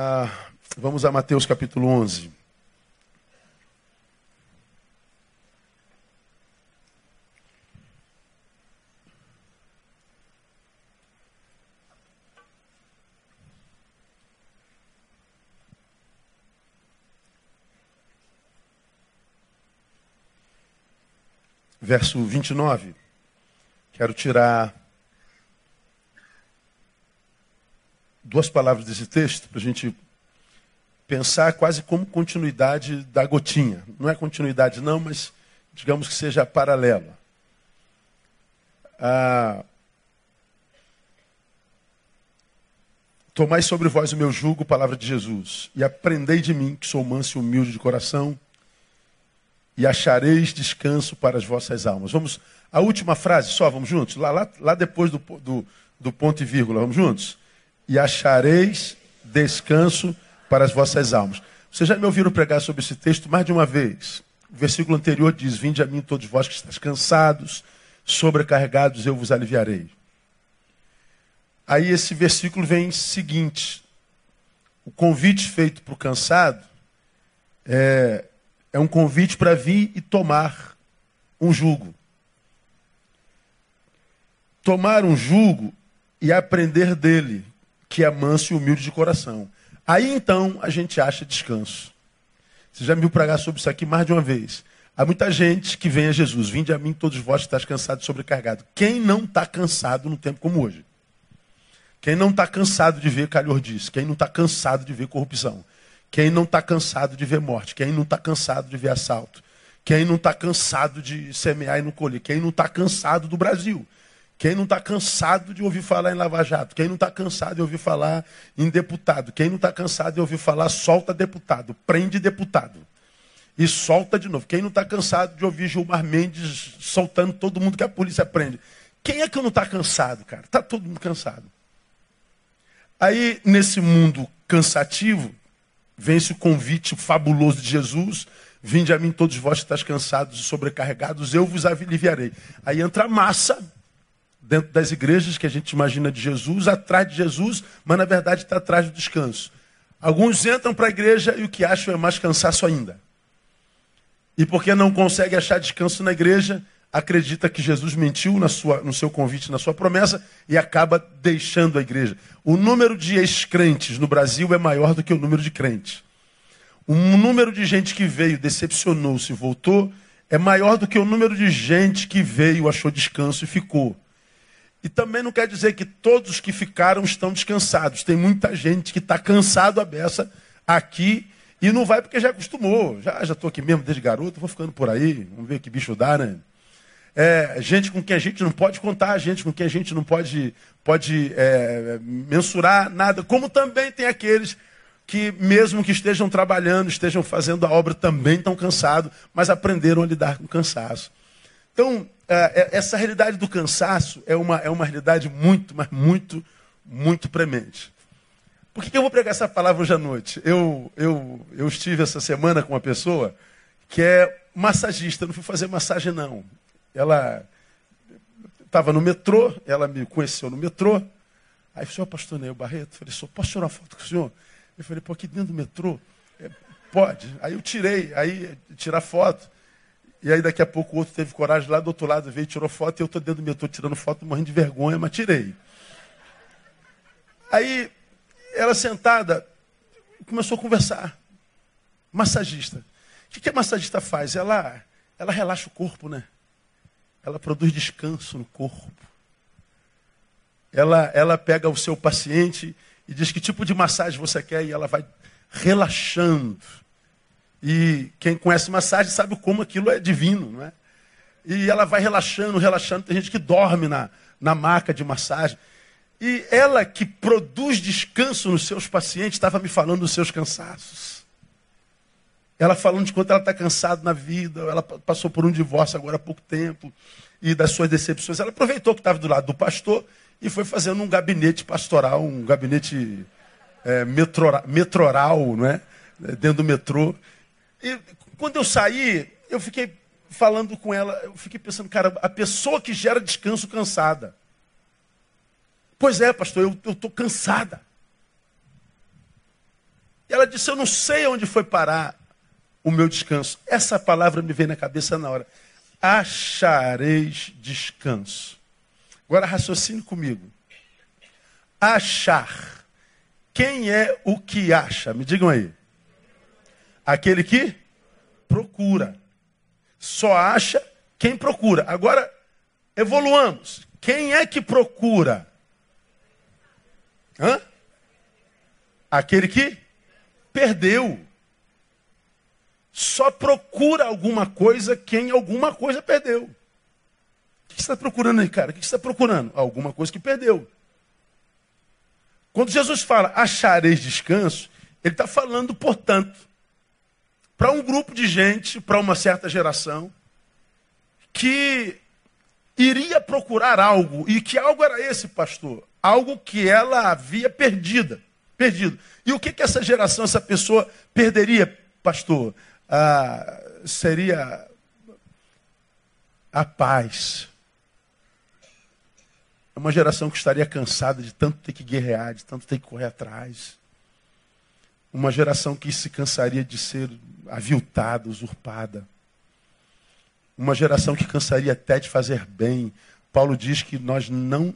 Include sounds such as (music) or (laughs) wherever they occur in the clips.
Ah, vamos a Mateus capítulo 11. Verso 29. Quero tirar duas palavras desse texto para a gente pensar quase como continuidade da gotinha. Não é continuidade, não, mas digamos que seja paralela. Ah, Tomai sobre vós o meu jugo, palavra de Jesus, e aprendei de mim, que sou manso e humilde de coração, e achareis descanso para as vossas almas. Vamos, a última frase, só, vamos juntos? Lá, lá, lá depois do, do, do ponto e vírgula, vamos juntos? E achareis descanso para as vossas almas. Vocês já me ouviram pregar sobre esse texto mais de uma vez. O versículo anterior diz: Vinde a mim todos vós que estáis cansados, sobrecarregados, eu vos aliviarei. Aí esse versículo vem seguinte: o convite feito para o cansado é, é um convite para vir e tomar um jugo. Tomar um jugo e aprender dele que é manso e humilde de coração. Aí então a gente acha descanso. Você já me viu pregar sobre isso aqui mais de uma vez. Há muita gente que vem a Jesus. Vinde a mim todos vós que estáis cansados e sobrecarregados. Quem não está cansado num tempo como hoje? Quem não está cansado de ver calhordice? Quem não está cansado de ver corrupção? Quem não está cansado de ver morte? Quem não está cansado de ver assalto? Quem não está cansado de semear e não colher? Quem não está cansado do Brasil? Quem não está cansado de ouvir falar em Lava Jato? Quem não está cansado de ouvir falar em deputado? Quem não está cansado de ouvir falar solta deputado, prende deputado? E solta de novo. Quem não está cansado de ouvir Gilmar Mendes soltando todo mundo que a polícia prende? Quem é que não está cansado, cara? Está todo mundo cansado. Aí, nesse mundo cansativo, vem esse convite fabuloso de Jesus. Vinde a mim todos vós que estáis cansados e sobrecarregados, eu vos aliviarei. Aí entra a massa dentro das igrejas que a gente imagina de Jesus, atrás de Jesus, mas na verdade está atrás do descanso. Alguns entram para a igreja e o que acham é mais cansaço ainda. E porque não consegue achar descanso na igreja, acredita que Jesus mentiu na sua, no seu convite, na sua promessa, e acaba deixando a igreja. O número de ex-crentes no Brasil é maior do que o número de crentes. O número de gente que veio, decepcionou-se e voltou, é maior do que o número de gente que veio, achou descanso e ficou. E também não quer dizer que todos que ficaram estão descansados. Tem muita gente que está cansado a beça aqui e não vai porque já acostumou. Já estou aqui mesmo desde garoto, vou ficando por aí, vamos ver que bicho dá, né? É, gente com quem a gente não pode contar, gente com quem a gente não pode, pode é, mensurar nada. Como também tem aqueles que, mesmo que estejam trabalhando, estejam fazendo a obra, também estão cansados, mas aprenderam a lidar com o cansaço. Então, essa realidade do cansaço é uma, é uma realidade muito, mas muito, muito premente. Por que, eu vou pregar essa palavra hoje à noite? Eu, eu, eu estive essa semana com uma pessoa que é massagista, eu não fui fazer massagem, não. Ela estava no metrô, ela me conheceu no metrô. Aí, senhor pastor Neil Barreto, falei, senhor, posso tirar uma foto com o senhor? Eu falei, pô, aqui dentro do metrô? É, pode. Aí eu tirei, aí tirar foto. E aí daqui a pouco o outro teve coragem lá do outro lado, veio, tirou foto, e eu estou dentro do metrô tirando foto, morrendo de vergonha, mas tirei. Aí, ela sentada, começou a conversar. Massagista. O que, que a massagista faz? Ela, ela relaxa o corpo, né? Ela produz descanso no corpo. Ela, ela pega o seu paciente e diz que tipo de massagem você quer e ela vai relaxando e quem conhece massagem sabe como aquilo é divino, não é? E ela vai relaxando, relaxando. Tem gente que dorme na, na maca de massagem. E ela que produz descanso nos seus pacientes estava me falando dos seus cansaços. Ela falando de quanto ela está cansada na vida. Ela passou por um divórcio agora há pouco tempo. E das suas decepções. Ela aproveitou que estava do lado do pastor e foi fazendo um gabinete pastoral, um gabinete é, metroral, não é? Dentro do metrô. E quando eu saí, eu fiquei falando com ela, eu fiquei pensando, cara, a pessoa que gera descanso cansada. Pois é, pastor, eu estou cansada. ela disse: Eu não sei onde foi parar o meu descanso. Essa palavra me veio na cabeça na hora. Achareis descanso. Agora raciocine comigo. Achar. Quem é o que acha? Me digam aí. Aquele que procura. Só acha quem procura. Agora, evoluamos. Quem é que procura? Hã? Aquele que perdeu. Só procura alguma coisa quem alguma coisa perdeu. O que você está procurando aí, cara? O que você está procurando? Alguma coisa que perdeu. Quando Jesus fala achareis descanso, ele está falando, portanto, para um grupo de gente, para uma certa geração, que iria procurar algo. E que algo era esse, pastor? Algo que ela havia perdida, perdido. E o que, que essa geração, essa pessoa perderia, pastor? Ah, seria a paz. É uma geração que estaria cansada de tanto ter que guerrear, de tanto ter que correr atrás. Uma geração que se cansaria de ser aviltada, usurpada. Uma geração que cansaria até de fazer bem. Paulo diz que nós não,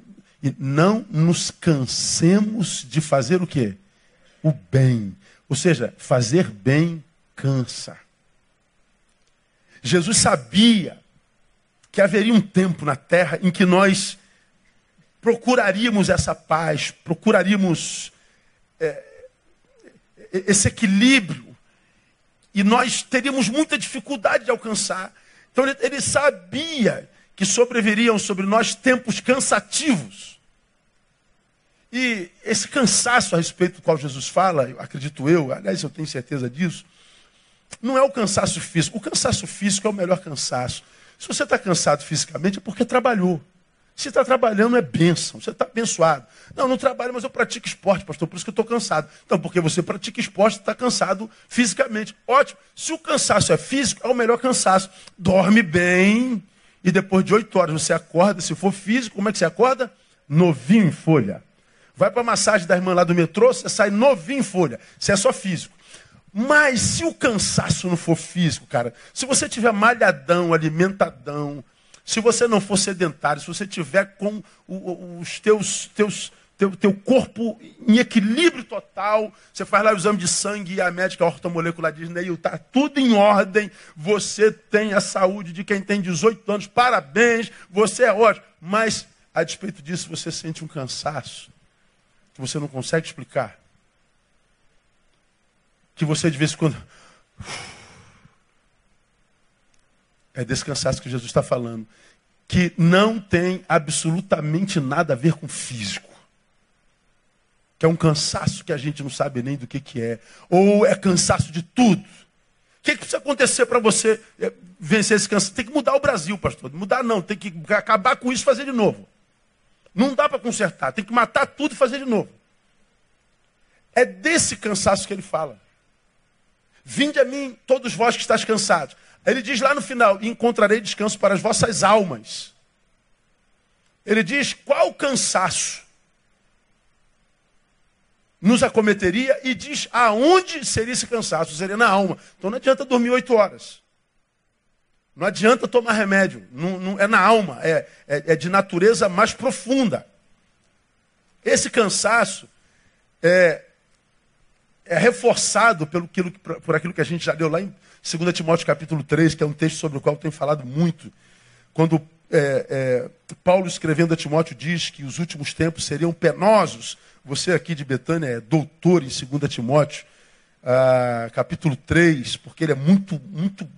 não nos cansemos de fazer o quê? O bem. Ou seja, fazer bem cansa. Jesus sabia que haveria um tempo na terra em que nós procuraríamos essa paz, procuraríamos é, esse equilíbrio, e nós teríamos muita dificuldade de alcançar. Então ele, ele sabia que sobreviriam sobre nós tempos cansativos. E esse cansaço a respeito do qual Jesus fala, acredito eu, aliás eu tenho certeza disso, não é o cansaço físico. O cansaço físico é o melhor cansaço. Se você está cansado fisicamente é porque trabalhou. Se está trabalhando é bênção, você está abençoado. Não, não trabalho, mas eu pratico esporte, pastor, por isso que eu estou cansado. Então, porque você pratica esporte, está cansado fisicamente. Ótimo. Se o cansaço é físico, é o melhor cansaço. Dorme bem e depois de oito horas você acorda, se for físico, como é que você acorda? Novinho em folha. Vai para a massagem da irmã lá do metrô, você sai novinho em folha. Se é só físico. Mas se o cansaço não for físico, cara, se você tiver malhadão, alimentadão, se você não for sedentário, se você tiver com os teus, teus teu, teu corpo em equilíbrio total, você faz lá o exame de sangue e a médica ortomolecular diz, Neil, está tudo em ordem, você tem a saúde de quem tem 18 anos, parabéns, você é ótimo. Mas, a despeito disso, você sente um cansaço que você não consegue explicar. Que você de vez em quando É desse cansaço que Jesus está falando. Que não tem absolutamente nada a ver com físico. Que é um cansaço que a gente não sabe nem do que, que é. Ou é cansaço de tudo. O que, que precisa acontecer para você é, vencer esse cansaço? Tem que mudar o Brasil, pastor. Mudar não, tem que acabar com isso e fazer de novo. Não dá para consertar, tem que matar tudo e fazer de novo. É desse cansaço que ele fala. Vinde a mim, todos vós que estáis cansados. Ele diz lá no final: encontrarei descanso para as vossas almas. Ele diz qual cansaço nos acometeria e diz aonde seria esse cansaço? Seria na alma. Então não adianta dormir oito horas. Não adianta tomar remédio. Não, não, é na alma. É, é, é, de natureza mais profunda. Esse cansaço é, é reforçado pelo, por aquilo que a gente já deu lá em 2 Timóteo capítulo 3, que é um texto sobre o qual eu tenho falado muito. Quando é, é, Paulo escrevendo a Timóteo diz que os últimos tempos seriam penosos. Você aqui de Betânia é doutor em 2 Timóteo, ah, capítulo 3, porque ele é muito, muito,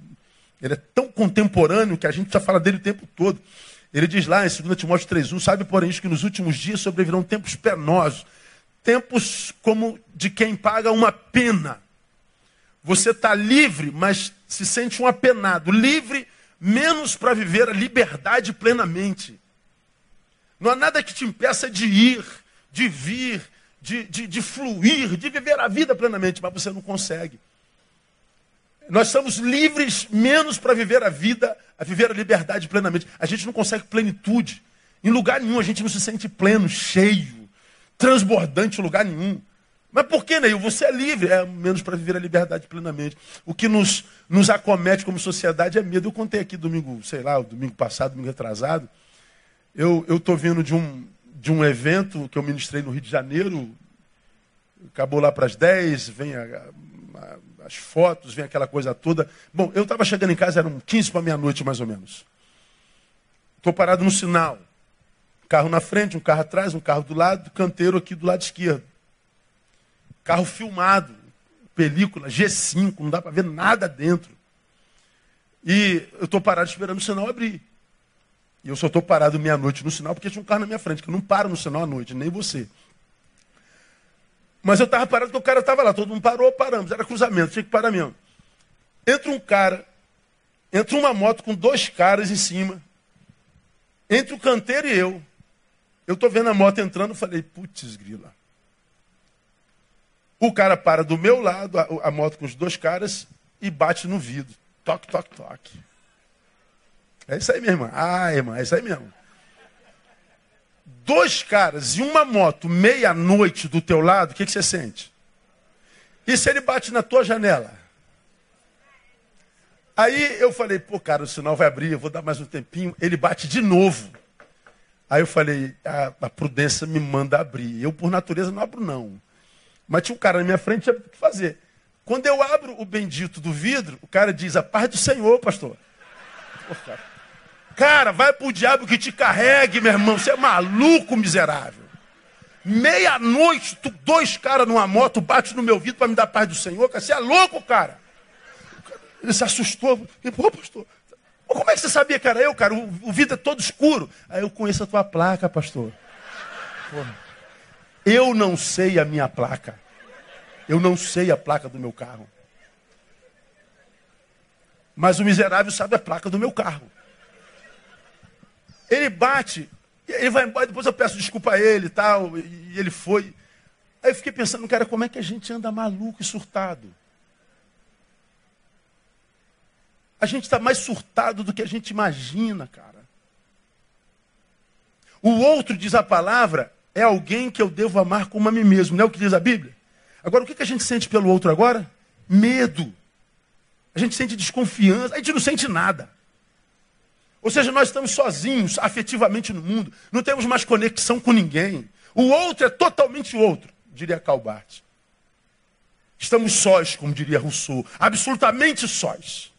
ele é tão contemporâneo que a gente já fala dele o tempo todo. Ele diz lá em 2 Timóteo 3,1, sabe, porém, isso que nos últimos dias sobrevirão tempos penosos, tempos como de quem paga uma pena. Você está livre, mas se sente um apenado. Livre menos para viver a liberdade plenamente. Não há nada que te impeça de ir, de vir, de, de, de fluir, de viver a vida plenamente, mas você não consegue. Nós somos livres menos para viver a vida, a viver a liberdade plenamente. A gente não consegue plenitude. Em lugar nenhum a gente não se sente pleno, cheio, transbordante em lugar nenhum. Mas por que, Neil? Você é livre. É menos para viver a liberdade plenamente. O que nos, nos acomete como sociedade é medo. Eu contei aqui domingo, sei lá, domingo passado, domingo atrasado. Eu estou vindo de um, de um evento que eu ministrei no Rio de Janeiro. Acabou lá para as 10, vem a, a, as fotos, vem aquela coisa toda. Bom, eu estava chegando em casa, eram 15 para meia-noite mais ou menos. Estou parado no sinal. Carro na frente, um carro atrás, um carro do lado, canteiro aqui do lado esquerdo. Carro filmado, película G5, não dá para ver nada dentro. E eu estou parado esperando o sinal abrir. E eu só estou parado meia-noite no sinal porque tinha um carro na minha frente, que eu não paro no sinal à noite, nem você. Mas eu estava parado porque o cara estava lá, todo mundo parou, paramos, era cruzamento, tinha que parar mesmo. Entra um cara, entra uma moto com dois caras em cima, entre o canteiro e eu. Eu estou vendo a moto entrando, falei, putz, grila. O cara para do meu lado, a, a, moto com os dois caras, e bate no vidro. Toque, toque, toque. É isso aí, minha irmã. Ah, irmã, é isso aí mesmo. Dois caras e uma moto meia-noite do teu lado, o que, que você sente? E se ele bate na tua janela? Aí eu falei, pô, cara, o sinal vai abrir, eu vou dar mais um tempinho. Ele bate de novo. Aí eu falei, a, a prudência me manda abrir. Eu, por natureza, não abro, não. Mas tinha um cara na minha frente, tinha o que fazer. Quando eu abro o bendito do vidro, o cara diz, a paz do Senhor, pastor. Pô, cara. cara, vai pro diabo que te carregue, meu irmão. Você é maluco, miserável. Meia-noite, dois caras numa moto bate no meu vidro para me dar paz do Senhor. Cara. Você é louco, cara. Ele se assustou. Ele, pô, pastor, como é que você sabia que era eu, cara? O, o vidro é todo escuro. Aí eu conheço a tua placa, pastor. Eu não sei a minha placa. Eu não sei a placa do meu carro. Mas o miserável sabe a placa do meu carro. Ele bate, ele vai embora, depois eu peço desculpa a ele e tal, e ele foi. Aí eu fiquei pensando, cara, como é que a gente anda maluco e surtado? A gente está mais surtado do que a gente imagina, cara. O outro, diz a palavra, é alguém que eu devo amar como a mim mesmo, não é o que diz a Bíblia? Agora, o que a gente sente pelo outro agora? Medo. A gente sente desconfiança, a gente não sente nada. Ou seja, nós estamos sozinhos afetivamente no mundo, não temos mais conexão com ninguém. O outro é totalmente outro, diria Calbart. Estamos sós, como diria Rousseau, absolutamente sós.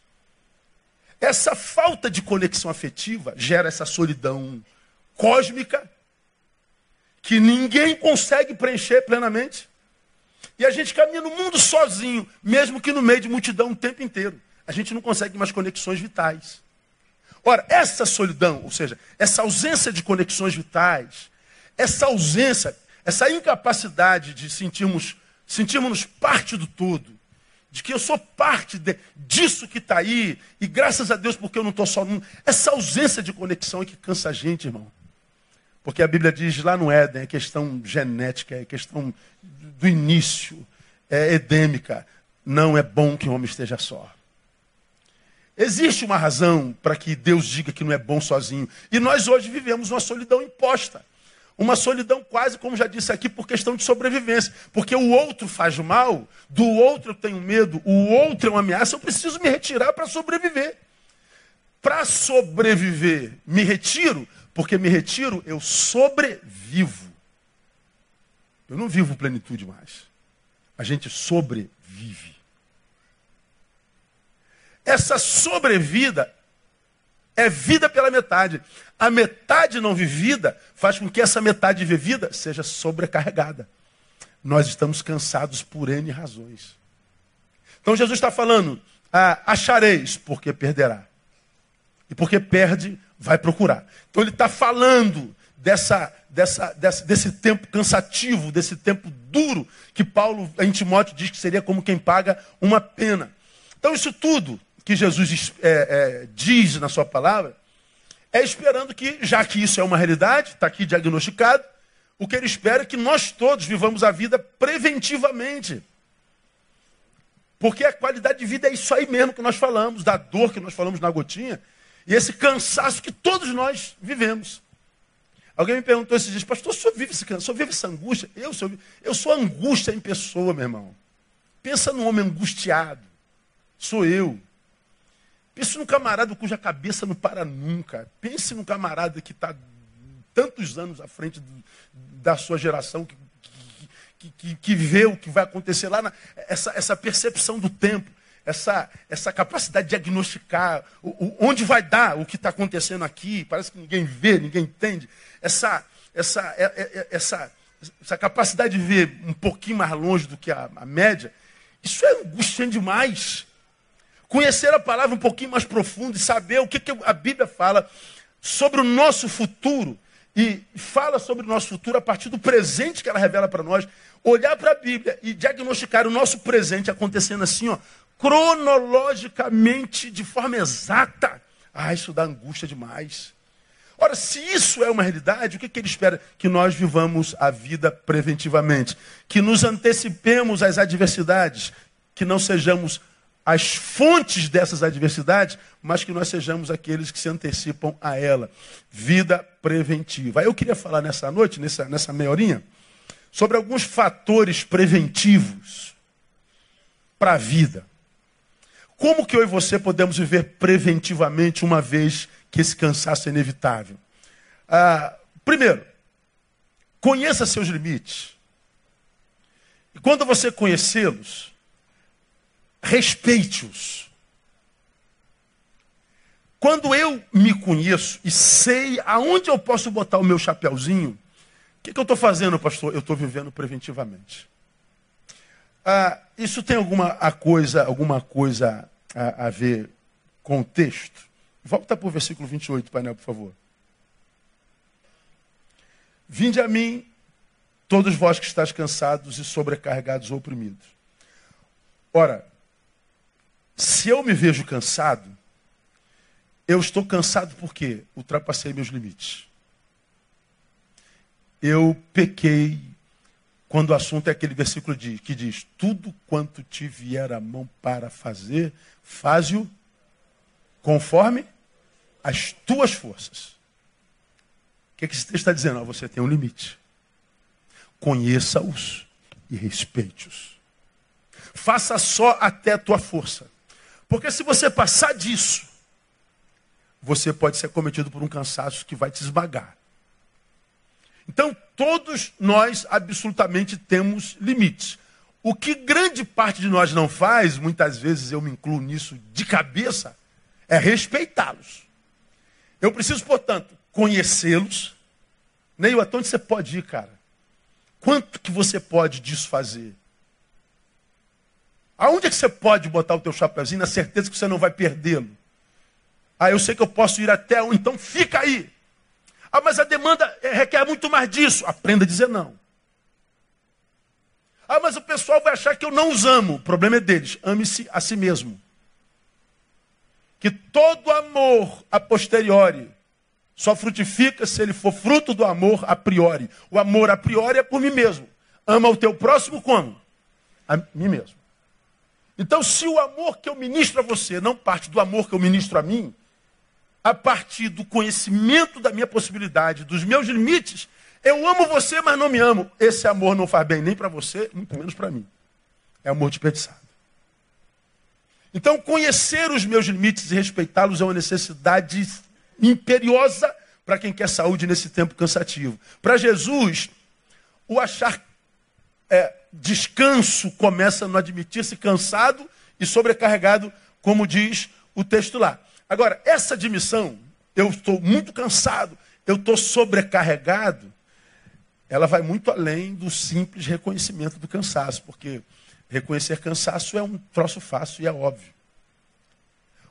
Essa falta de conexão afetiva gera essa solidão cósmica que ninguém consegue preencher plenamente. E a gente caminha no mundo sozinho, mesmo que no meio de multidão o tempo inteiro. A gente não consegue mais conexões vitais. Ora, essa solidão, ou seja, essa ausência de conexões vitais, essa ausência, essa incapacidade de sentirmos, sentirmos parte do todo, de que eu sou parte de, disso que está aí, e graças a Deus porque eu não estou só essa ausência de conexão é que cansa a gente, irmão. Porque a Bíblia diz lá no Éden, é questão genética, é questão do início, é edêmica. Não é bom que o homem esteja só. Existe uma razão para que Deus diga que não é bom sozinho. E nós hoje vivemos uma solidão imposta. Uma solidão quase, como já disse aqui, por questão de sobrevivência. Porque o outro faz mal, do outro eu tenho medo, o outro é uma ameaça, eu preciso me retirar para sobreviver. Para sobreviver, me retiro, porque me retiro, eu sobrevivo. Eu não vivo plenitude mais. A gente sobrevive. Essa sobrevida é vida pela metade. A metade não vivida faz com que essa metade vivida seja sobrecarregada. Nós estamos cansados por N razões. Então Jesus está falando: ah, achareis, porque perderá. E porque perde, vai procurar. Então ele está falando dessa, dessa, dessa, desse tempo cansativo, desse tempo duro, que Paulo em Timóteo diz que seria como quem paga uma pena. Então isso tudo que Jesus é, é, diz na sua palavra, é esperando que, já que isso é uma realidade, está aqui diagnosticado, o que ele espera é que nós todos vivamos a vida preventivamente. Porque a qualidade de vida é isso aí mesmo que nós falamos, da dor que nós falamos na gotinha, e esse cansaço que todos nós vivemos. Alguém me perguntou esses dias, pastor, o senhor vive, esse, o senhor vive essa angústia? Eu sou, eu sou angústia em pessoa, meu irmão. Pensa num homem angustiado. Sou eu. Pense num camarada cuja cabeça não para nunca. Pense num camarada que está tantos anos à frente do, da sua geração, que, que, que, que, vê o que vai acontecer lá, na, essa, essa percepção do tempo, essa, essa capacidade de diagnosticar o, o, onde vai dar o que está acontecendo aqui, parece que ninguém vê, ninguém entende. Essa, essa, é, é, é, essa, essa capacidade de ver um pouquinho mais longe do que a, a média, isso é angustiante demais. Conhecer a palavra um pouquinho mais profundo e saber o que, que a Bíblia fala sobre o nosso futuro e fala sobre o nosso futuro a partir do presente que ela revela para nós. Olhar para a Bíblia e diagnosticar o nosso presente acontecendo assim, ó, cronologicamente, de forma exata. Ah, isso dá angústia demais. Ora, se isso é uma realidade, o que, que ele espera? Que nós vivamos a vida preventivamente, que nos antecipemos às adversidades, que não sejamos as fontes dessas adversidades, mas que nós sejamos aqueles que se antecipam a ela. Vida preventiva. Eu queria falar nessa noite, nessa, nessa meia horinha, sobre alguns fatores preventivos para a vida. Como que eu e você podemos viver preventivamente uma vez que esse cansaço é inevitável? Ah, primeiro, conheça seus limites. E quando você conhecê-los, respeite-os. Quando eu me conheço e sei aonde eu posso botar o meu chapéuzinho, o que, que eu estou fazendo, pastor? Eu estou vivendo preventivamente. Ah, isso tem alguma a coisa, alguma coisa a, a ver com o texto? Volta para o versículo 28, painel, por favor. Vinde a mim, todos vós que estáis cansados e sobrecarregados ou oprimidos. Ora, se eu me vejo cansado, eu estou cansado porque ultrapassei meus limites. Eu pequei quando o assunto é aquele versículo de, que diz: Tudo quanto te vier a mão para fazer, faze-o conforme as tuas forças. O que, é que esse texto está dizendo? você tem um limite. Conheça-os e respeite-os. Faça só até a tua força. Porque se você passar disso, você pode ser cometido por um cansaço que vai te esmagar. Então, todos nós absolutamente temos limites. O que grande parte de nós não faz, muitas vezes eu me incluo nisso de cabeça, é respeitá-los. Eu preciso, portanto, conhecê-los. Neil, até onde você pode ir, cara? Quanto que você pode disso fazer? Aonde é que você pode botar o teu chapéuzinho na certeza que você não vai perdê-lo? Ah, eu sei que eu posso ir até um, então fica aí. Ah, mas a demanda é, requer muito mais disso. Aprenda a dizer não. Ah, mas o pessoal vai achar que eu não os amo. O problema é deles. Ame-se a si mesmo. Que todo amor a posteriori só frutifica se ele for fruto do amor a priori. O amor a priori é por mim mesmo. Ama o teu próximo como? A mim mesmo. Então, se o amor que eu ministro a você não parte do amor que eu ministro a mim, a partir do conhecimento da minha possibilidade, dos meus limites, eu amo você, mas não me amo. Esse amor não faz bem nem para você, muito menos para mim. É amor desperdiçado. Então, conhecer os meus limites e respeitá-los é uma necessidade imperiosa para quem quer saúde nesse tempo cansativo. Para Jesus, o achar é, descanso começa no admitir-se cansado e sobrecarregado, como diz o texto lá. Agora, essa admissão, eu estou muito cansado, eu estou sobrecarregado, ela vai muito além do simples reconhecimento do cansaço, porque reconhecer cansaço é um troço fácil e é óbvio.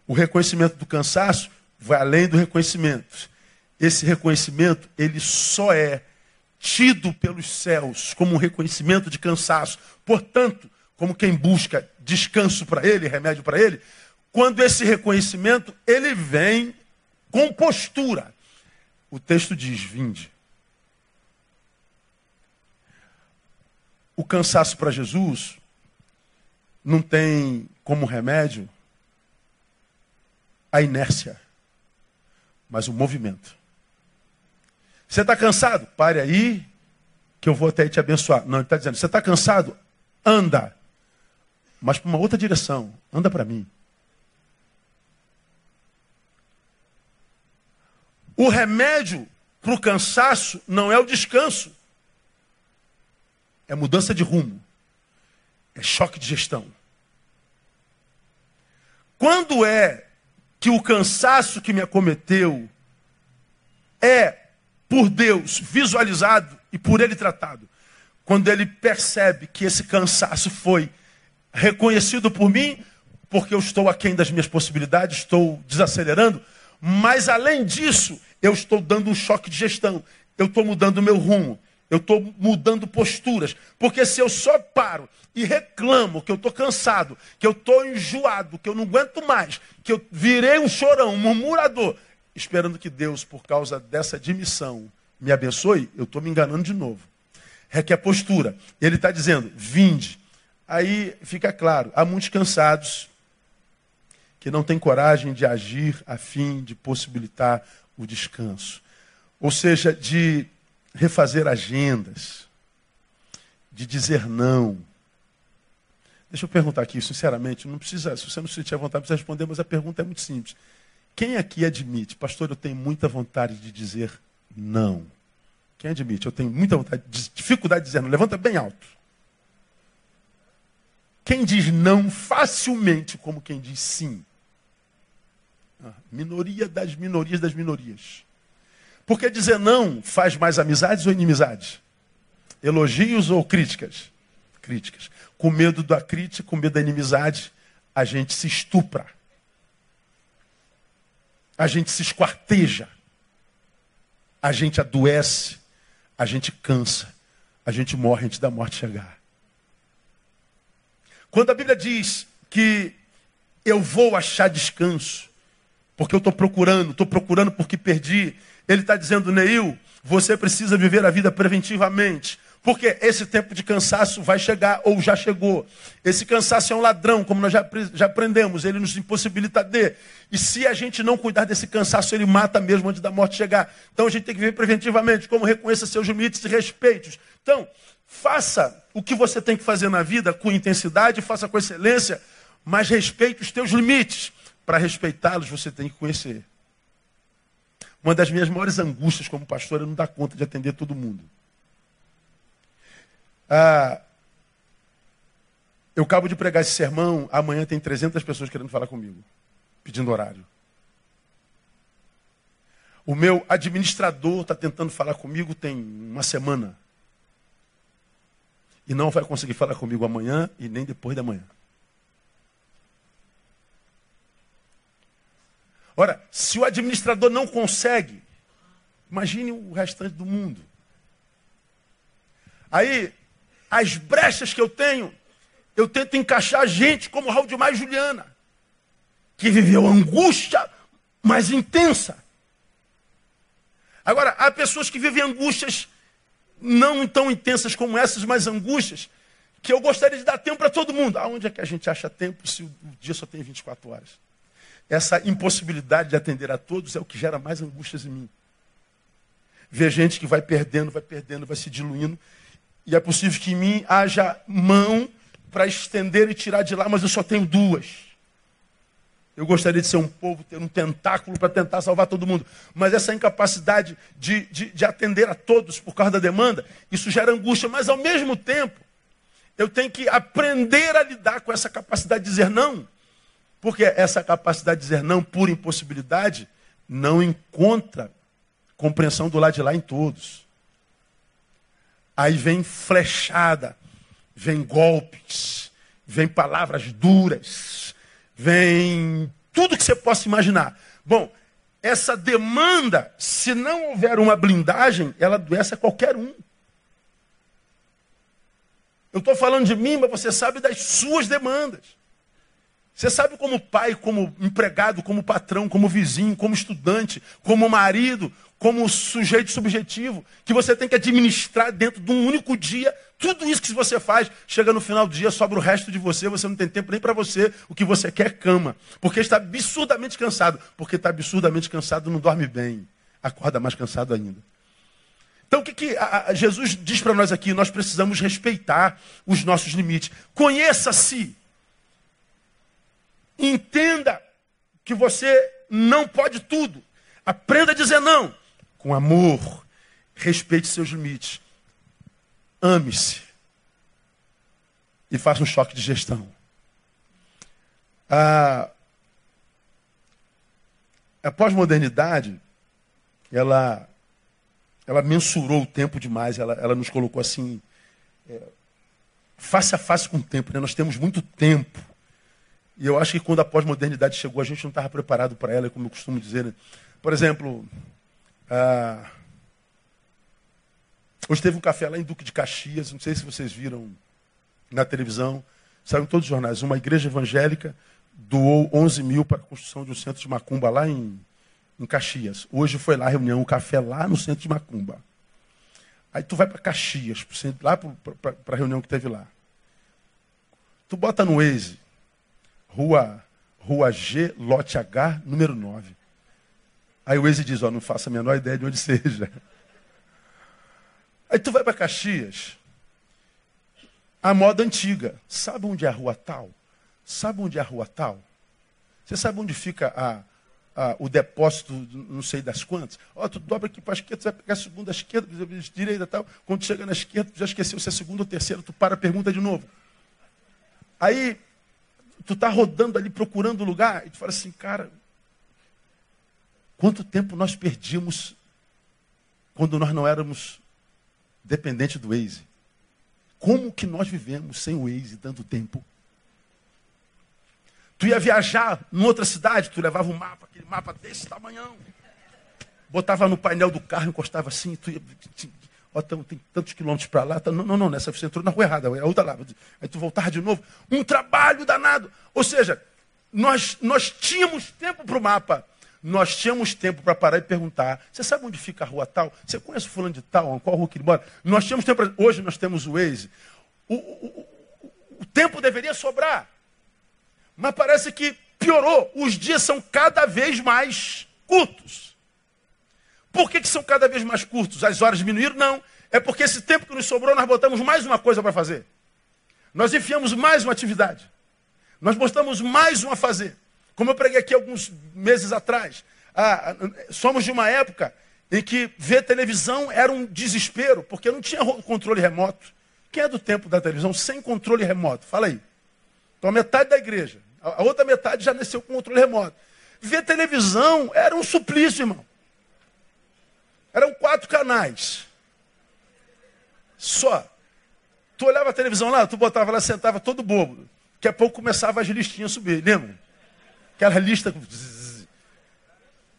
O reconhecimento do cansaço vai além do reconhecimento. Esse reconhecimento, ele só é tido pelos céus como um reconhecimento de cansaço. Portanto, como quem busca descanso para ele, remédio para ele, quando esse reconhecimento ele vem com postura. O texto diz: vinde. O cansaço para Jesus não tem como remédio a inércia, mas o movimento. Você está cansado? Pare aí, que eu vou até te abençoar. Não, ele está dizendo: você está cansado? Anda. Mas para uma outra direção. Anda para mim. O remédio para o cansaço não é o descanso, é mudança de rumo, é choque de gestão. Quando é que o cansaço que me acometeu é por Deus visualizado e por Ele tratado? Quando ele percebe que esse cansaço foi reconhecido por mim, porque eu estou aquém das minhas possibilidades, estou desacelerando, mas além disso, eu estou dando um choque de gestão. Eu estou mudando o meu rumo. Eu estou mudando posturas. Porque se eu só paro e reclamo que eu estou cansado, que eu estou enjoado, que eu não aguento mais, que eu virei um chorão, um murmurador, esperando que Deus, por causa dessa admissão, me abençoe, eu estou me enganando de novo. Requer postura. Ele está dizendo, vinde. Aí fica claro, há muitos cansados que não têm coragem de agir a fim de possibilitar o descanso. Ou seja, de refazer agendas, de dizer não. Deixa eu perguntar aqui, sinceramente, não precisa, se você não se sentir à vontade, precisa responder, mas a pergunta é muito simples. Quem aqui admite, pastor, eu tenho muita vontade de dizer não? Quem admite? Eu tenho muita vontade, dificuldade de dizer não. Levanta bem alto. Quem diz não facilmente, como quem diz sim? Minoria das minorias das minorias. Porque dizer não faz mais amizades ou inimizades? Elogios ou críticas? Críticas. Com medo da crítica, com medo da inimizade, a gente se estupra. A gente se esquarteja. A gente adoece. A gente cansa. A gente morre antes da morte chegar. Quando a Bíblia diz que eu vou achar descanso, porque eu estou procurando, estou procurando porque perdi. Ele está dizendo, Neil, você precisa viver a vida preventivamente. Porque esse tempo de cansaço vai chegar ou já chegou. Esse cansaço é um ladrão, como nós já, já aprendemos, ele nos impossibilita de. E se a gente não cuidar desse cansaço, ele mata mesmo antes da morte chegar. Então a gente tem que viver preventivamente, como reconheça seus limites e respeitos. Então, faça o que você tem que fazer na vida com intensidade, faça com excelência, mas respeite os teus limites. Para respeitá-los, você tem que conhecer. Uma das minhas maiores angústias como pastor é não dar conta de atender todo mundo. Ah, eu acabo de pregar esse sermão, amanhã tem 300 pessoas querendo falar comigo, pedindo horário. O meu administrador está tentando falar comigo tem uma semana. E não vai conseguir falar comigo amanhã e nem depois da manhã. Ora, se o administrador não consegue, imagine o restante do mundo. Aí, as brechas que eu tenho, eu tento encaixar gente como Raul de Mais Juliana, que viveu angústia mais intensa. Agora, há pessoas que vivem angústias não tão intensas como essas, mas angústias, que eu gostaria de dar tempo para todo mundo. Aonde é que a gente acha tempo se o dia só tem 24 horas? essa impossibilidade de atender a todos é o que gera mais angústias em mim. Ver gente que vai perdendo, vai perdendo, vai se diluindo. E é possível que em mim haja mão para estender e tirar de lá, mas eu só tenho duas. Eu gostaria de ser um povo, ter um tentáculo para tentar salvar todo mundo. Mas essa incapacidade de, de, de, atender a todos por causa da demanda, isso gera angústia. Mas ao mesmo tempo, eu tenho que aprender a lidar com essa capacidade de dizer não. Porque essa capacidade de dizer não por impossibilidade não encontra compreensão do lado de lá em todos. Aí vem flechada, vem golpes, vem palavras duras, vem tudo que você possa imaginar. Bom, essa demanda, se não houver uma blindagem, ela adoece a qualquer um. Eu estou falando de mim, mas você sabe das suas demandas. Você sabe como pai, como empregado, como patrão, como vizinho, como estudante, como marido, como sujeito subjetivo, que você tem que administrar dentro de um único dia, tudo isso que você faz, chega no final do dia, sobra o resto de você, você não tem tempo nem para você, o que você quer é cama, porque está absurdamente cansado, porque está absurdamente cansado, não dorme bem, acorda mais cansado ainda. Então o que, que a, a Jesus diz para nós aqui? Nós precisamos respeitar os nossos limites. Conheça-se. Entenda que você não pode tudo. Aprenda a dizer não. Com amor. Respeite seus limites. Ame-se. E faça um choque de gestão. A, a pós-modernidade, ela, ela mensurou o tempo demais, ela, ela nos colocou assim, é, face a face com o tempo. Né? Nós temos muito tempo. E eu acho que quando a pós-modernidade chegou, a gente não estava preparado para ela, como eu costumo dizer. Né? Por exemplo, ah, hoje teve um café lá em Duque de Caxias, não sei se vocês viram na televisão, saiu em todos os jornais, uma igreja evangélica doou 11 mil para a construção de um centro de macumba lá em, em Caxias. Hoje foi lá a reunião, um café lá no centro de macumba. Aí tu vai para Caxias, lá para a reunião que teve lá. Tu bota no Waze, rua, rua G, lote H, número 9. Aí o Waze diz, ó, não faço a menor ideia de onde (laughs) seja. Aí tu vai para Caxias, a moda antiga. Sabe onde é a rua tal? Sabe onde é a rua tal? Você sabe onde fica a, a, o depósito, não sei das quantas? Ó, tu dobra aqui para a esquerda, tu vai pegar a segunda a esquerda, direita tal. Quando chega na esquerda, tu já esqueceu se é segunda ou terceira, tu para, pergunta de novo. Aí, tu está rodando ali procurando o lugar, e tu fala assim, cara, quanto tempo nós perdíamos quando nós não éramos dependentes do Waze? Como que nós vivemos sem o Waze dando tempo? Tu ia viajar em outra cidade, tu levava um mapa, aquele mapa desse tamanhão. Botava no painel do carro, encostava assim, tu ia. Ó, tem tantos quilômetros para lá. Tá, não, não, não, nessa você entrou na rua errada, é outra lá. Aí tu voltava de novo. Um trabalho danado. Ou seja, nós, nós tínhamos tempo para o mapa. Nós tínhamos tempo para parar e perguntar: você sabe onde fica a rua tal? Você conhece o fulano de tal? Qual rua que ele mora? Nós tínhamos tempo. Pra... Hoje nós temos o Waze. O, o, o, o tempo deveria sobrar. Mas parece que piorou. Os dias são cada vez mais curtos. Por que, que são cada vez mais curtos? As horas diminuíram? Não. É porque esse tempo que nos sobrou, nós botamos mais uma coisa para fazer. Nós enfiamos mais uma atividade. Nós botamos mais uma a fazer. Como eu preguei aqui alguns meses atrás. Ah, somos de uma época em que ver televisão era um desespero, porque não tinha controle remoto. Quem é do tempo da televisão sem controle remoto? Fala aí. Então, metade da igreja. A outra metade já nasceu com controle remoto. Ver televisão era um suplício, irmão. Eram quatro canais. Só. Tu olhava a televisão lá, tu botava lá, sentava todo bobo. Daqui a pouco começava as listinhas a subir, lembra? Aquela lista.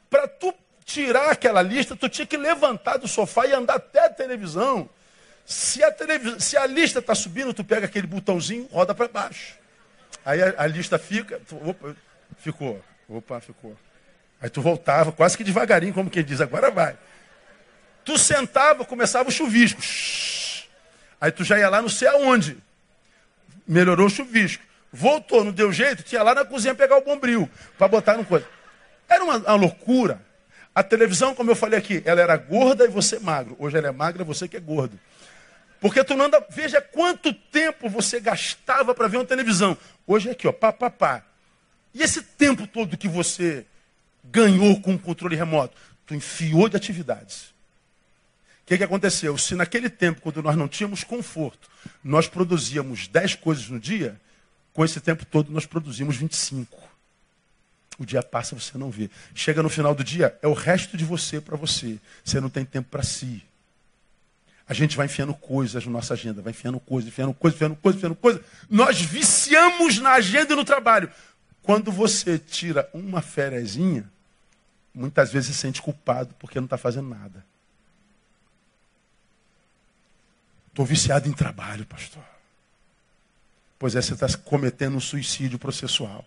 Para tu tirar aquela lista, tu tinha que levantar do sofá e andar até a televisão. Se a, televis... Se a lista está subindo, tu pega aquele botãozinho, roda para baixo. Aí a, a lista fica, tu, opa, ficou, opa, ficou. Aí tu voltava, quase que devagarinho, como quem diz, agora vai. Tu sentava, começava o chuvisco. Aí tu já ia lá não sei aonde. Melhorou o chuvisco. Voltou, não deu jeito, tinha lá na cozinha pegar o bombril para botar no coisa. Era uma, uma, loucura. A televisão, como eu falei aqui, ela era gorda e você magro. Hoje ela é magra, você que é gordo. Porque tu não anda, veja quanto tempo você gastava para ver uma televisão. Hoje é aqui, ó, pá, pá, pá. E esse tempo todo que você ganhou com o controle remoto, tu enfiou de atividades. O que, que aconteceu? Se naquele tempo, quando nós não tínhamos conforto, nós produzíamos 10 coisas no dia, com esse tempo todo nós produzimos 25. O dia passa, você não vê. Chega no final do dia, é o resto de você para você. Você não tem tempo para si. A gente vai enfiando coisas na nossa agenda, vai enfiando coisas, enfiando coisas, enfiando coisas, enfiando coisas. Nós viciamos na agenda e no trabalho. Quando você tira uma fériasinha, muitas vezes se sente culpado porque não está fazendo nada. Estou viciado em trabalho, pastor. Pois é, você está cometendo um suicídio processual.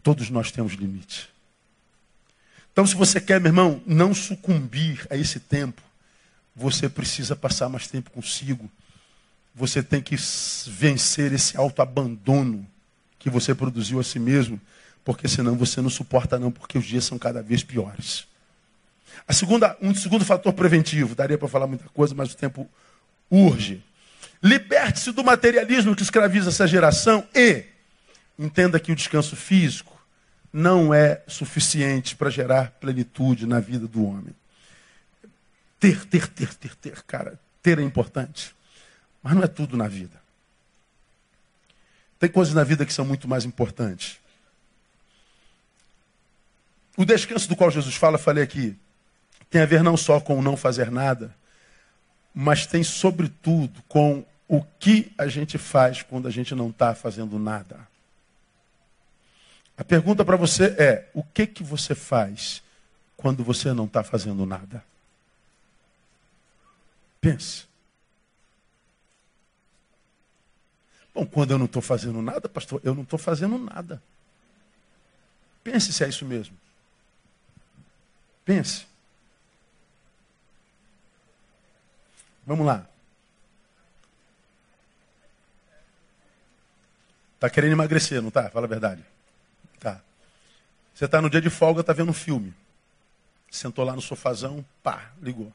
Todos nós temos limite. Então, se você quer, meu irmão, não sucumbir a esse tempo, você precisa passar mais tempo consigo. Você tem que vencer esse autoabandono que você produziu a si mesmo, porque senão você não suporta não, porque os dias são cada vez piores. A segunda, um segundo fator preventivo, daria para falar muita coisa, mas o tempo urge. Liberte-se do materialismo que escraviza essa geração e entenda que o descanso físico não é suficiente para gerar plenitude na vida do homem. Ter, ter, ter, ter, ter, cara, ter é importante, mas não é tudo na vida. Tem coisas na vida que são muito mais importantes. O descanso do qual Jesus fala, falei aqui, tem a ver não só com o não fazer nada, mas tem sobretudo com o que a gente faz quando a gente não está fazendo nada. A pergunta para você é: o que que você faz quando você não está fazendo nada? Pense. Bom, quando eu não estou fazendo nada, pastor, eu não estou fazendo nada. Pense se é isso mesmo. Pense. Vamos lá. Está querendo emagrecer, não está? Fala a verdade. Tá. Você está no dia de folga, está vendo um filme. Sentou lá no sofazão, pá, ligou.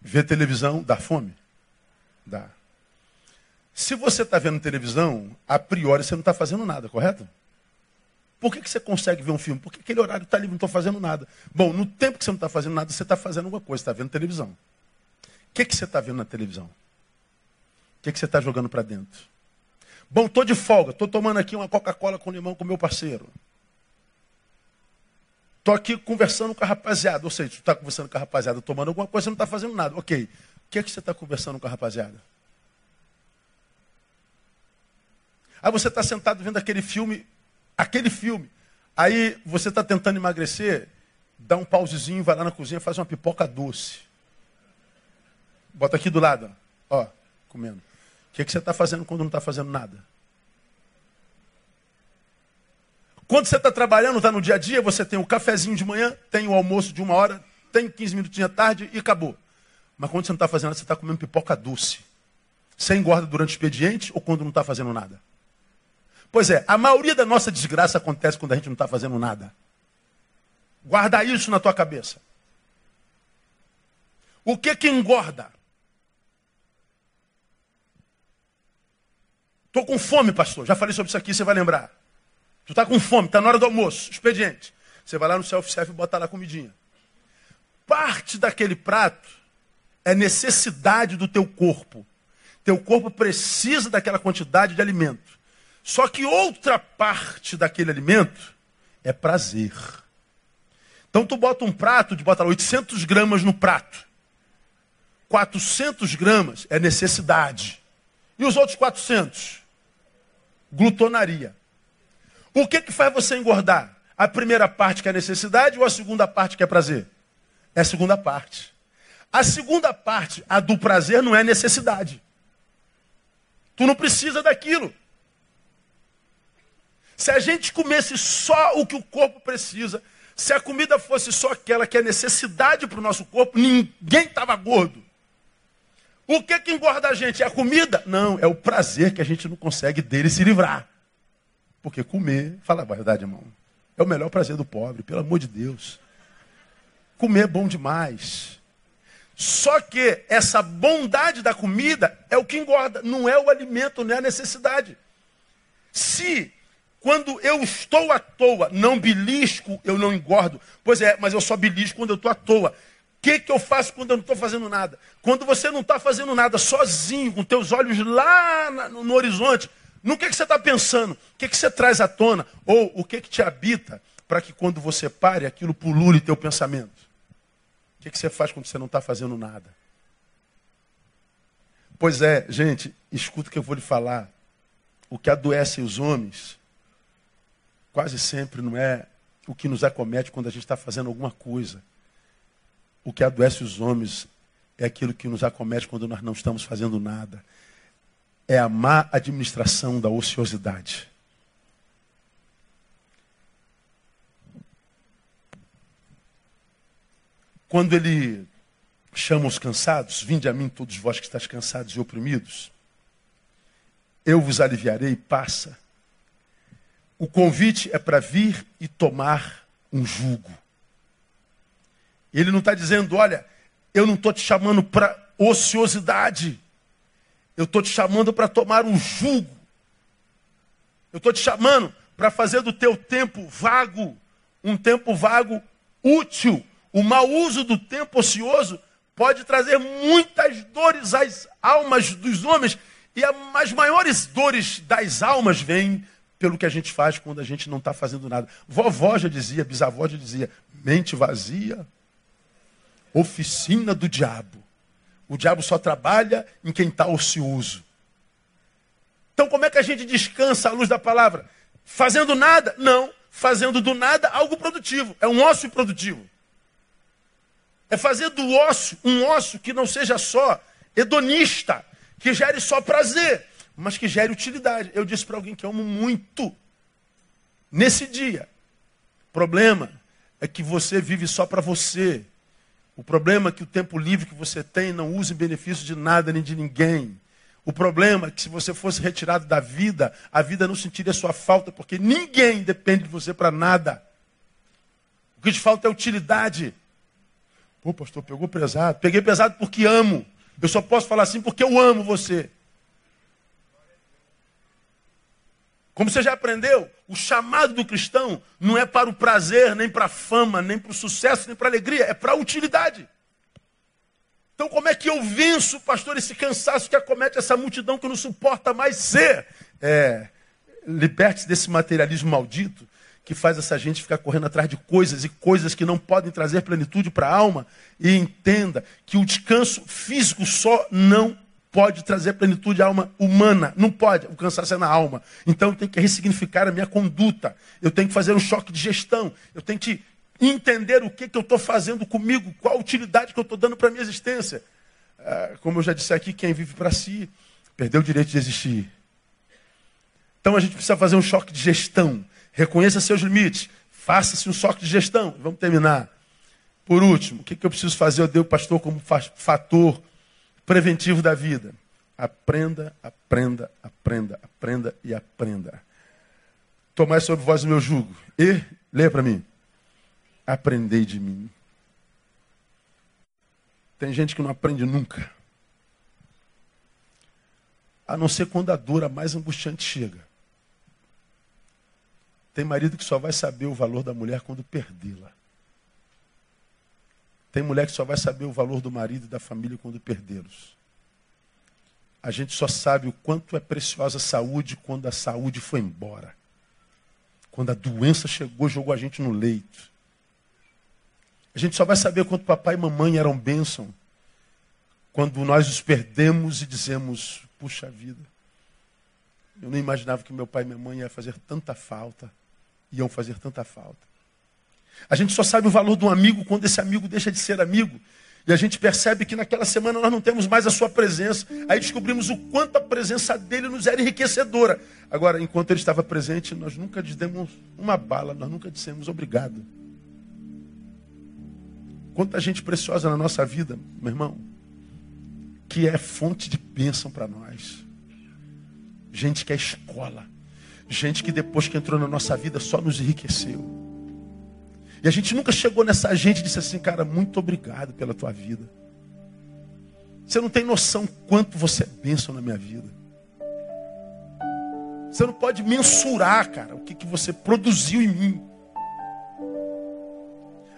Vê televisão, dá fome? Dá. Se você está vendo televisão, a priori você não está fazendo nada, correto? Por que, que você consegue ver um filme? Porque aquele horário está livre, não estou fazendo nada. Bom, no tempo que você não está fazendo nada, você está fazendo alguma coisa, está vendo televisão. O que, que você está vendo na televisão? O que, que você está jogando para dentro? Bom, estou de folga, estou tomando aqui uma Coca-Cola com limão com meu parceiro. Estou aqui conversando com a rapaziada. Ou seja, tu está conversando com a rapaziada, tomando alguma coisa, você não está fazendo nada. Ok. O que, é que você está conversando com a rapaziada? Aí você está sentado vendo aquele filme aquele filme. Aí você está tentando emagrecer, dá um pausezinho, vai lá na cozinha, faz uma pipoca doce. Bota aqui do lado, ó, comendo. O que, é que você está fazendo quando não está fazendo nada? Quando você está trabalhando, está no dia a dia, você tem o um cafezinho de manhã, tem o almoço de uma hora, tem 15 minutinhos à tarde e acabou. Mas quando você não está fazendo nada, você está comendo pipoca doce. Você engorda durante o expediente ou quando não está fazendo nada? Pois é, a maioria da nossa desgraça acontece quando a gente não está fazendo nada. Guarda isso na tua cabeça. O que que engorda? Estou com fome, pastor. Já falei sobre isso aqui, você vai lembrar. Tu está com fome, está na hora do almoço, expediente. Você vai lá no self-service e bota lá a comidinha. Parte daquele prato é necessidade do teu corpo. Teu corpo precisa daquela quantidade de alimento. Só que outra parte daquele alimento é prazer. Então tu bota um prato, de bota 800 gramas no prato. 400 gramas é necessidade. E os outros 400? Glutonaria. O que que faz você engordar? A primeira parte que é necessidade ou a segunda parte que é prazer? É a segunda parte. A segunda parte, a do prazer, não é necessidade. Tu não precisa daquilo. Se a gente comesse só o que o corpo precisa, se a comida fosse só aquela que é necessidade para o nosso corpo, ninguém estava gordo. O que, que engorda a gente? É a comida? Não, é o prazer que a gente não consegue dele se livrar. Porque comer, fala a verdade, irmão, é o melhor prazer do pobre, pelo amor de Deus. Comer é bom demais. Só que essa bondade da comida é o que engorda, não é o alimento, não é a necessidade. Se quando eu estou à toa, não belisco, eu não engordo. Pois é, mas eu só belisco quando eu estou à toa. Que, que eu faço quando eu não estou fazendo nada? Quando você não está fazendo nada sozinho, com teus olhos lá no, no horizonte, no que, que você está pensando? O que, que você traz à tona? Ou o que, que te habita para que quando você pare, aquilo pulule teu pensamento? O que, que você faz quando você não está fazendo nada? Pois é, gente, escuta o que eu vou lhe falar. O que adoece os homens quase sempre não é o que nos acomete quando a gente está fazendo alguma coisa. O que adoece os homens é aquilo que nos acomete quando nós não estamos fazendo nada. É a má administração da ociosidade. Quando ele chama os cansados, vinde a mim todos vós que estáis cansados e oprimidos, eu vos aliviarei, passa. O convite é para vir e tomar um jugo. Ele não está dizendo, olha, eu não estou te chamando para ociosidade. Eu estou te chamando para tomar um jugo. Eu estou te chamando para fazer do teu tempo vago um tempo vago útil. O mau uso do tempo ocioso pode trazer muitas dores às almas dos homens. E as maiores dores das almas vêm pelo que a gente faz quando a gente não está fazendo nada. Vovó já dizia, bisavó já dizia, mente vazia, oficina do diabo. O diabo só trabalha em quem está ocioso. Então, como é que a gente descansa à luz da palavra? Fazendo nada? Não. Fazendo do nada algo produtivo. É um ócio produtivo. É fazer do ócio um ócio que não seja só hedonista, que gere só prazer, mas que gere utilidade. Eu disse para alguém que amo muito nesse dia. Problema é que você vive só para você. O problema é que o tempo livre que você tem não usa em benefício de nada nem de ninguém. O problema é que se você fosse retirado da vida, a vida não sentiria sua falta, porque ninguém depende de você para nada. O que te falta é utilidade. Pô, pastor, pegou pesado. Peguei pesado porque amo. Eu só posso falar assim porque eu amo você. Como você já aprendeu, o chamado do cristão não é para o prazer, nem para a fama, nem para o sucesso, nem para a alegria, é para a utilidade. Então, como é que eu venço, pastor, esse cansaço que acomete essa multidão que não suporta mais ser? É, liberte-se desse materialismo maldito que faz essa gente ficar correndo atrás de coisas e coisas que não podem trazer plenitude para a alma. E entenda que o descanso físico só não pode trazer plenitude à alma humana. Não pode. O cansaço é na alma. Então eu tenho que ressignificar a minha conduta. Eu tenho que fazer um choque de gestão. Eu tenho que entender o que, que eu estou fazendo comigo, qual a utilidade que eu estou dando para a minha existência. Ah, como eu já disse aqui, quem vive para si perdeu o direito de existir. Então a gente precisa fazer um choque de gestão. Reconheça seus limites. Faça-se um choque de gestão. Vamos terminar. Por último, o que, que eu preciso fazer? Eu dei o pastor como fator preventivo da vida. Aprenda, aprenda, aprenda, aprenda e aprenda. Tomai sobre vós o meu jugo. E, leia para mim. Aprendei de mim. Tem gente que não aprende nunca. A não ser quando a dor a mais angustiante chega. Tem marido que só vai saber o valor da mulher quando perdê-la. Tem mulher que só vai saber o valor do marido e da família quando perdê-los. A gente só sabe o quanto é preciosa a saúde quando a saúde foi embora. Quando a doença chegou, jogou a gente no leito. A gente só vai saber quanto papai e mamãe eram bênção quando nós os perdemos e dizemos: puxa vida, eu não imaginava que meu pai e minha mãe iam fazer tanta falta, iam fazer tanta falta. A gente só sabe o valor de um amigo quando esse amigo deixa de ser amigo. E a gente percebe que naquela semana nós não temos mais a sua presença. Aí descobrimos o quanto a presença dele nos era enriquecedora. Agora, enquanto ele estava presente, nós nunca demos uma bala, nós nunca dissemos obrigado. Quanta gente preciosa na nossa vida, meu irmão, que é fonte de bênção para nós. Gente que é escola. Gente que depois que entrou na nossa vida só nos enriqueceu. E a gente nunca chegou nessa gente e disse assim, cara, muito obrigado pela tua vida. Você não tem noção quanto você é bênção na minha vida. Você não pode mensurar, cara, o que, que você produziu em mim.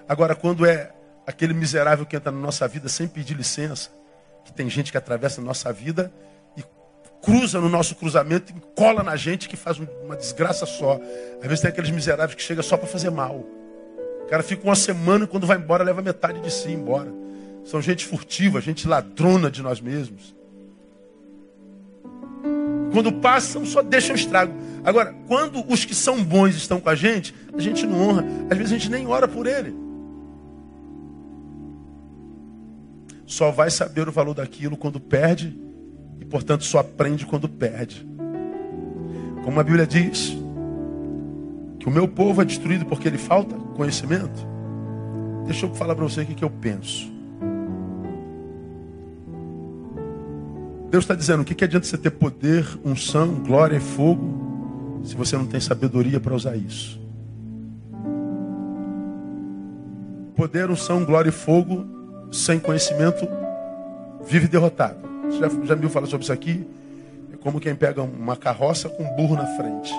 Agora, quando é aquele miserável que entra na nossa vida sem pedir licença, que tem gente que atravessa a nossa vida e cruza no nosso cruzamento e cola na gente que faz uma desgraça só. Às vezes tem aqueles miseráveis que chegam só para fazer mal. O cara fica uma semana e quando vai embora leva metade de si embora. São gente furtiva, gente ladrona de nós mesmos. Quando passam, só deixam estrago. Agora, quando os que são bons estão com a gente, a gente não honra. Às vezes a gente nem ora por ele. só vai saber o valor daquilo quando perde e, portanto, só aprende quando perde. Como a Bíblia diz, que o meu povo é destruído porque ele falta conhecimento. Deixa eu falar para você o que eu penso. Deus está dizendo: o que, que adianta você ter poder, unção, glória e fogo, se você não tem sabedoria para usar isso? Poder, unção, glória e fogo, sem conhecimento, vive derrotado. Você já, já me viu falar sobre isso aqui? É como quem pega uma carroça com um burro na frente.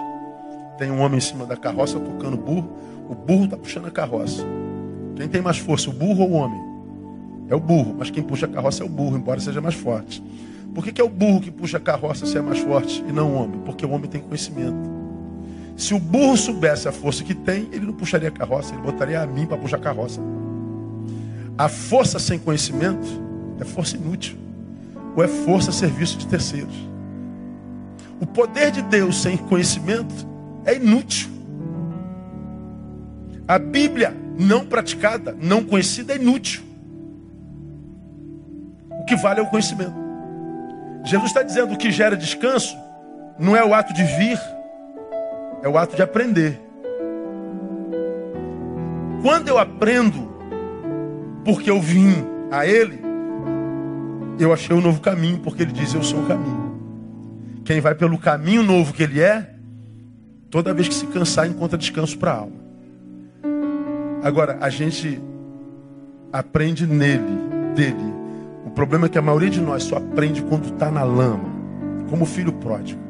Tem um homem em cima da carroça tocando burro, o burro está puxando a carroça. Quem tem mais força, o burro ou o homem? É o burro, mas quem puxa a carroça é o burro, embora seja mais forte. Por que, que é o burro que puxa a carroça se é mais forte e não o homem? Porque o homem tem conhecimento. Se o burro soubesse a força que tem, ele não puxaria a carroça, ele botaria a mim para puxar a carroça. A força sem conhecimento é força inútil, ou é força a serviço de terceiros. O poder de Deus sem conhecimento é inútil. A Bíblia não praticada, não conhecida, é inútil. O que vale é o conhecimento. Jesus está dizendo que gera descanso não é o ato de vir, é o ato de aprender. Quando eu aprendo, porque eu vim a Ele, eu achei um novo caminho, porque Ele diz: Eu sou o caminho. Quem vai pelo caminho novo que Ele é, toda vez que se cansar, encontra descanso para a alma. Agora, a gente aprende nele, dele. O problema é que a maioria de nós só aprende quando está na lama, como filho pródigo.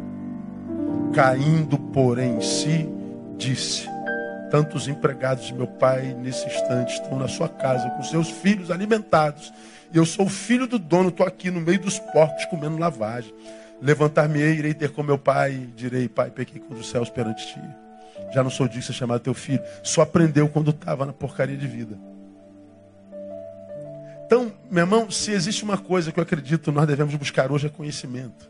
Caindo, porém, em si, disse: Tantos empregados de meu pai nesse instante estão na sua casa com seus filhos alimentados. E eu sou o filho do dono, estou aqui no meio dos porcos comendo lavagem. Levantar-me-ei, irei ter com meu pai, direi: Pai, pequei contra os céus perante ti. Já não sou disso ser chamado teu filho. Só aprendeu quando estava na porcaria de vida. Então, meu irmão, se existe uma coisa que eu acredito nós devemos buscar hoje é conhecimento.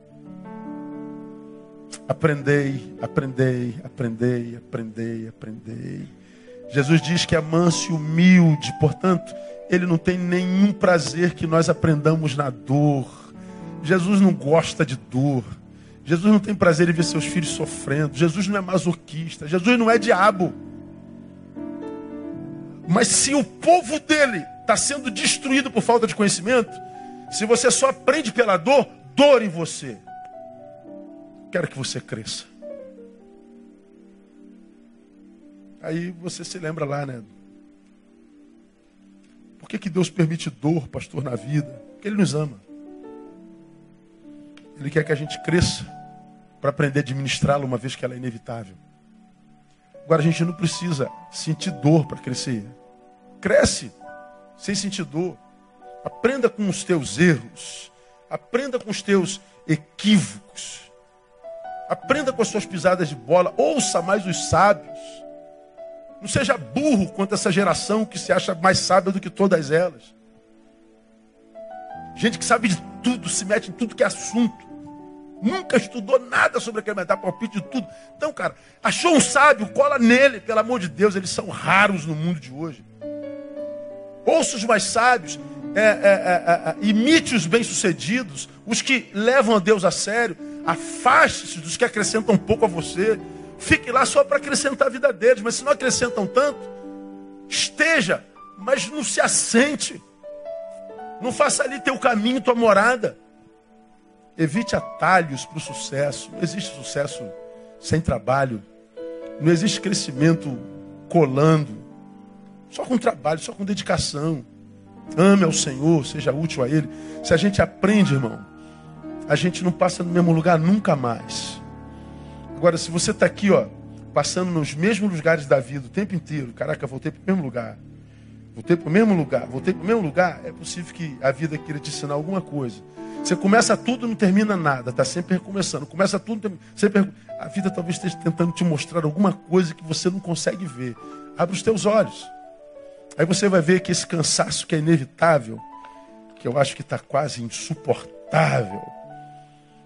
Aprendei, aprendei, aprendei, aprendei, aprendei. Jesus diz que é manso e humilde, portanto, ele não tem nenhum prazer que nós aprendamos na dor. Jesus não gosta de dor. Jesus não tem prazer em ver seus filhos sofrendo. Jesus não é masoquista. Jesus não é diabo. Mas se o povo dele está sendo destruído por falta de conhecimento, se você só aprende pela dor, dor em você. Quero que você cresça. Aí você se lembra lá, né? Por que, que Deus permite dor, pastor, na vida? Porque Ele nos ama. Ele quer que a gente cresça para aprender a administrá-la uma vez que ela é inevitável. Agora a gente não precisa sentir dor para crescer. Cresce sem sentir dor. Aprenda com os teus erros. Aprenda com os teus equívocos. Aprenda com as suas pisadas de bola. Ouça mais os sábios. Não seja burro quanto essa geração que se acha mais sábia do que todas elas. Gente que sabe de tudo, se mete em tudo que é assunto. Nunca estudou nada sobre aquele dar palpite de tudo. Então, cara, achou um sábio, cola nele, pelo amor de Deus, eles são raros no mundo de hoje. Ouça os mais sábios, é, é, é, é imite os bem-sucedidos, os que levam a Deus a sério, afaste-se dos que acrescentam pouco a você. Fique lá só para acrescentar a vida deles, mas se não acrescentam tanto, esteja, mas não se assente. Não faça ali teu caminho, tua morada. Evite atalhos para o sucesso. Não existe sucesso sem trabalho. Não existe crescimento colando. Só com trabalho, só com dedicação. Ame ao Senhor, seja útil a Ele. Se a gente aprende, irmão, a gente não passa no mesmo lugar nunca mais. Agora, se você está aqui, ó, passando nos mesmos lugares da vida o tempo inteiro, caraca, voltei para o mesmo lugar. Voltei para o mesmo lugar, voltei para o mesmo lugar, é possível que a vida queira te ensinar alguma coisa. Você começa tudo não termina nada, está sempre recomeçando. Começa tudo, sempre a vida talvez esteja tentando te mostrar alguma coisa que você não consegue ver. Abre os teus olhos. Aí você vai ver que esse cansaço que é inevitável, que eu acho que está quase insuportável.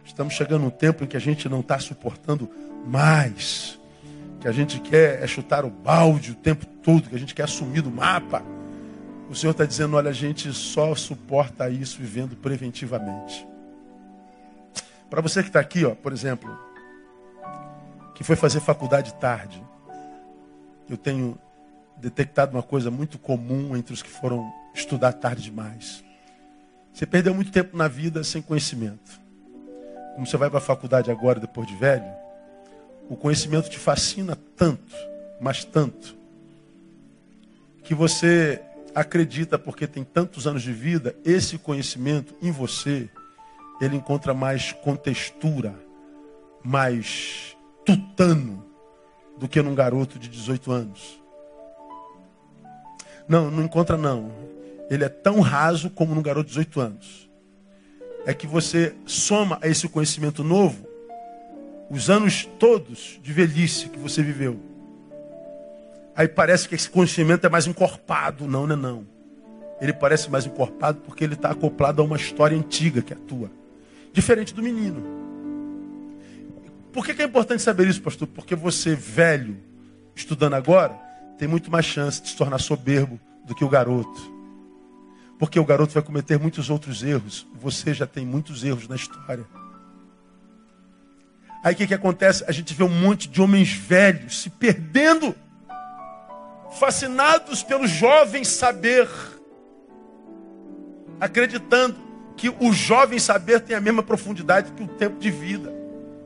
Estamos chegando num tempo em que a gente não está suportando mais. Que a gente quer é chutar o balde o tempo todo, que a gente quer assumir do mapa. O Senhor está dizendo: olha, a gente só suporta isso vivendo preventivamente. Para você que está aqui, ó, por exemplo, que foi fazer faculdade tarde, eu tenho detectado uma coisa muito comum entre os que foram estudar tarde demais. Você perdeu muito tempo na vida sem conhecimento. Como você vai para a faculdade agora, depois de velho, o conhecimento te fascina tanto, mas tanto, que você acredita, porque tem tantos anos de vida, esse conhecimento em você, ele encontra mais contextura, mais tutano do que num garoto de 18 anos. Não, não encontra não. Ele é tão raso como num garoto de 18 anos. É que você soma a esse conhecimento novo os anos todos de velhice que você viveu. Aí parece que esse conhecimento é mais encorpado. Não, não é não. Ele parece mais encorpado porque ele está acoplado a uma história antiga que é a tua. Diferente do menino. Por que, que é importante saber isso, pastor? Porque você, velho, estudando agora, tem muito mais chance de se tornar soberbo do que o garoto. Porque o garoto vai cometer muitos outros erros. Você já tem muitos erros na história. Aí o que, que acontece? A gente vê um monte de homens velhos se perdendo, fascinados pelo jovem saber, acreditando que o jovem saber tem a mesma profundidade que o tempo de vida.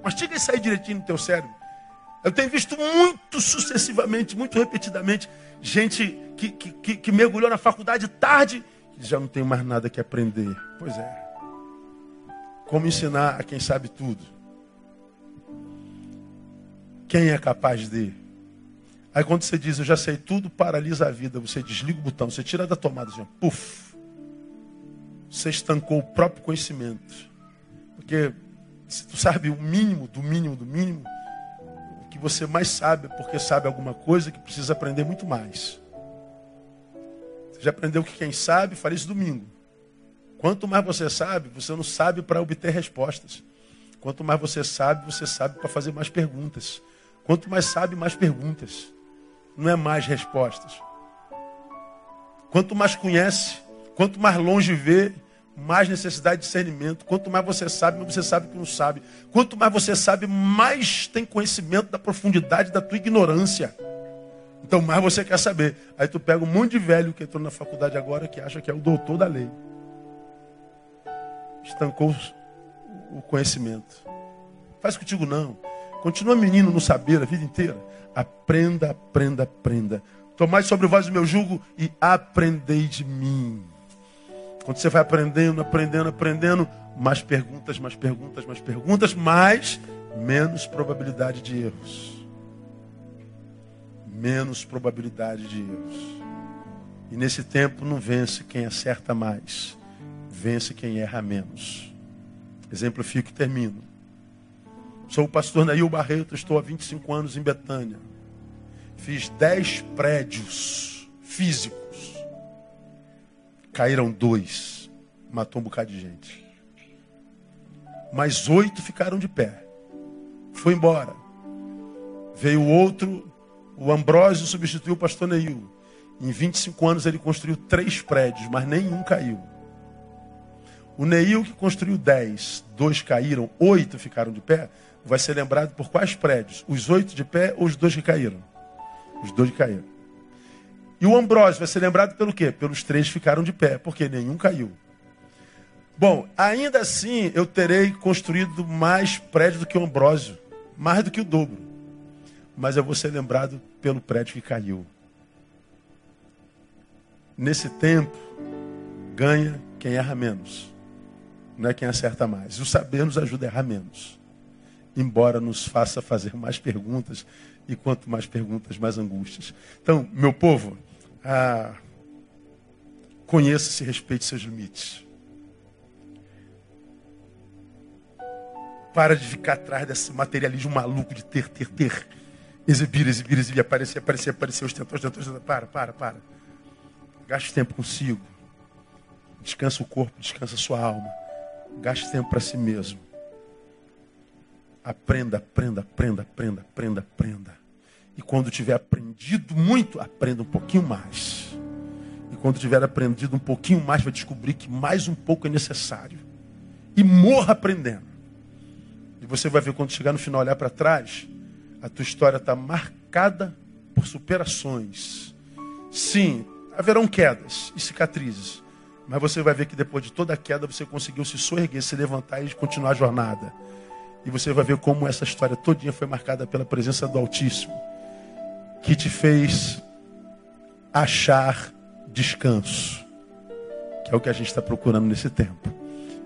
Mas Mastiga isso aí direitinho no teu cérebro. Eu tenho visto muito sucessivamente, muito repetidamente, gente que, que, que, mergulhou na faculdade tarde e já não tem mais nada que aprender. Pois é. Como ensinar a quem sabe tudo? Quem é capaz de? Aí quando você diz, eu já sei tudo, paralisa a vida. Você desliga o botão, você tira da tomada assim, puf. Você estancou o próprio conhecimento. Porque se tu sabe o mínimo, do mínimo, do mínimo, o que você mais sabe é porque sabe alguma coisa que precisa aprender muito mais. Você já aprendeu que quem sabe, fala isso domingo. Quanto mais você sabe, você não sabe para obter respostas. Quanto mais você sabe, você sabe para fazer mais perguntas. Quanto mais sabe, mais perguntas. Não é mais respostas. Quanto mais conhece, quanto mais longe vê, mais necessidade de discernimento. Quanto mais você sabe, mais você sabe que não sabe. Quanto mais você sabe, mais tem conhecimento da profundidade da tua ignorância. Então mais você quer saber. Aí tu pega um monte de velho que entrou na faculdade agora que acha que é o doutor da lei. Estancou o conhecimento. Faz contigo não. Continua menino no saber a vida inteira. Aprenda, aprenda, aprenda. Tomai sobre vós o meu jugo e aprendei de mim. Quando você vai aprendendo, aprendendo, aprendendo, mais perguntas, mais perguntas, mais perguntas, mais menos probabilidade de erros. Menos probabilidade de erros. E nesse tempo não vence quem acerta mais, vence quem erra menos. Exemplifico e termino. Sou o pastor Nail Barreto, estou há 25 anos em Betânia. Fiz 10 prédios físicos. Caíram dois. Matou um bocado de gente. Mas oito ficaram de pé. Foi embora. Veio outro, o Ambrósio substituiu o pastor Neil. Em 25 anos ele construiu três prédios, mas nenhum caiu. O Neil que construiu dez, dois caíram, oito ficaram de pé vai ser lembrado por quais prédios? Os oito de pé ou os dois que caíram? Os dois que caíram. E o Ambrósio vai ser lembrado pelo quê? Pelos três que ficaram de pé, porque nenhum caiu. Bom, ainda assim eu terei construído mais prédios do que o Ambrósio, mais do que o dobro. Mas eu vou ser lembrado pelo prédio que caiu. Nesse tempo, ganha quem erra menos, não é quem acerta mais. O saber nos ajuda a errar menos embora nos faça fazer mais perguntas, e quanto mais perguntas, mais angústias. Então, meu povo, ah, conheça-se e respeite seus limites. Para de ficar atrás desse materialismo maluco de ter, ter, ter. Exibir, exibir, exibir, aparecer, aparecer, aparecer, ostentar, ostentar, ostentar. Para, para, para. Gaste tempo consigo. Descansa o corpo, descansa a sua alma. Gaste tempo para si mesmo. Aprenda, aprenda, aprenda, aprenda, aprenda, aprenda. E quando tiver aprendido muito, aprenda um pouquinho mais. E quando tiver aprendido um pouquinho mais, vai descobrir que mais um pouco é necessário. E morra aprendendo. E você vai ver quando chegar no final, olhar para trás, a tua história está marcada por superações. Sim, haverão quedas e cicatrizes. Mas você vai ver que depois de toda a queda, você conseguiu se soerguer, se levantar e continuar a jornada. E você vai ver como essa história todinha foi marcada pela presença do Altíssimo, que te fez achar descanso, que é o que a gente está procurando nesse tempo.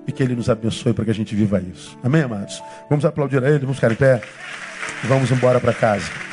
E que Ele nos abençoe para que a gente viva isso. Amém, amados? Vamos aplaudir a Ele, vamos ficar em pé e vamos embora para casa.